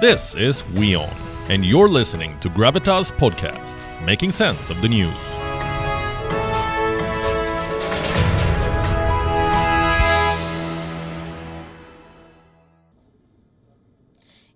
This is WION, and you're listening to Gravitas Podcast, making sense of the news.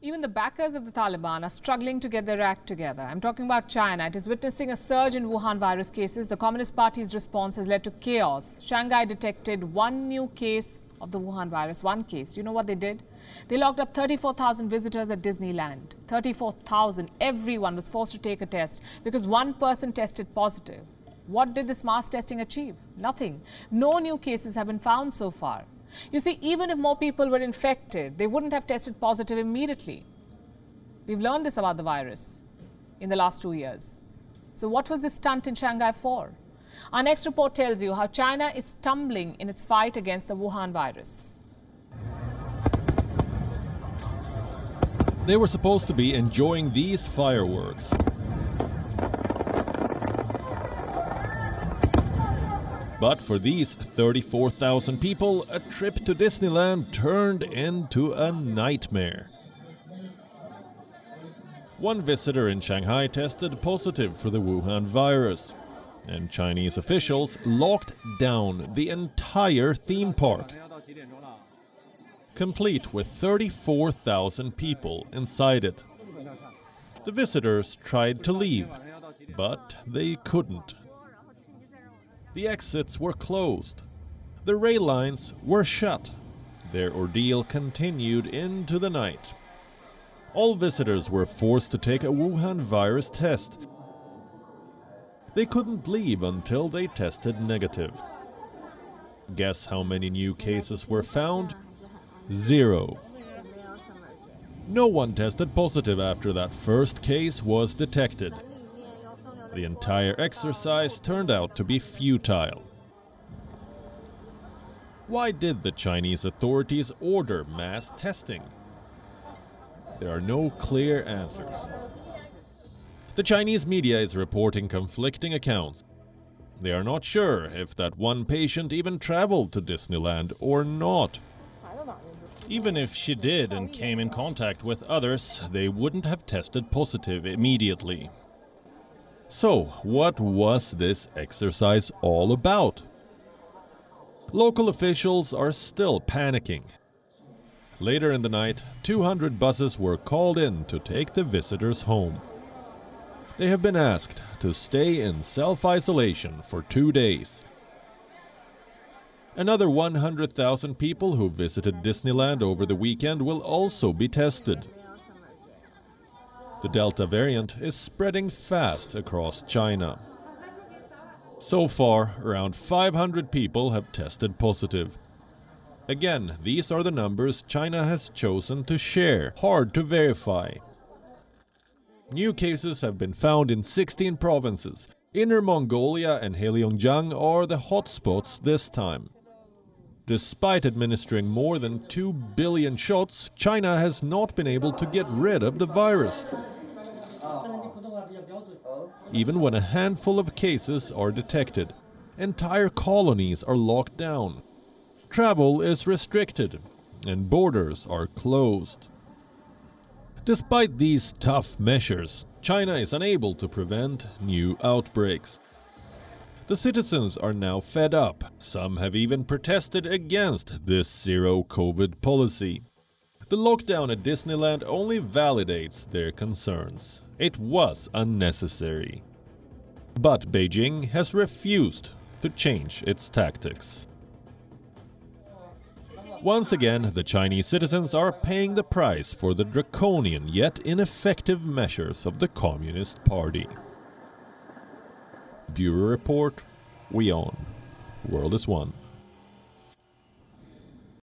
Even the backers of the Taliban are struggling to get their act together. I'm talking about China. It is witnessing a surge in Wuhan virus cases. The Communist Party's response has led to chaos. Shanghai detected one new case of the Wuhan virus, one case. You know what they did? They locked up 34,000 visitors at Disneyland. 34,000. Everyone was forced to take a test because one person tested positive. What did this mass testing achieve? Nothing. No new cases have been found so far. You see, even if more people were infected, they wouldn't have tested positive immediately. We've learned this about the virus in the last two years. So, what was this stunt in Shanghai for? Our next report tells you how China is stumbling in its fight against the Wuhan virus. They were supposed to be enjoying these fireworks. But for these 34,000 people, a trip to Disneyland turned into a nightmare. One visitor in Shanghai tested positive for the Wuhan virus, and Chinese officials locked down the entire theme park, complete with 34,000 people inside it. The visitors tried to leave, but they couldn't. The exits were closed. The rail lines were shut. Their ordeal continued into the night. All visitors were forced to take a Wuhan virus test. They couldn't leave until they tested negative. Guess how many new cases were found? Zero. No one tested positive after that first case was detected. The entire exercise turned out to be futile. Why did the Chinese authorities order mass testing? There are no clear answers. The Chinese media is reporting conflicting accounts. They are not sure if that one patient even traveled to Disneyland or not. Even if she did and came in contact with others, they wouldn't have tested positive immediately. So, what was this exercise all about? Local officials are still panicking. Later in the night, 200 buses were called in to take the visitors home. They have been asked to stay in self isolation for two days. Another 100,000 people who visited Disneyland over the weekend will also be tested. The Delta variant is spreading fast across China. So far, around 500 people have tested positive. Again, these are the numbers China has chosen to share, hard to verify. New cases have been found in 16 provinces. Inner Mongolia and Heilongjiang are the hotspots this time. Despite administering more than 2 billion shots, China has not been able to get rid of the virus. Even when a handful of cases are detected, entire colonies are locked down. Travel is restricted and borders are closed. Despite these tough measures, China is unable to prevent new outbreaks. The citizens are now fed up. Some have even protested against this zero COVID policy. The lockdown at Disneyland only validates their concerns. It was unnecessary. But Beijing has refused to change its tactics. Once again, the Chinese citizens are paying the price for the draconian yet ineffective measures of the Communist Party. Bureau Report, WION. World is One.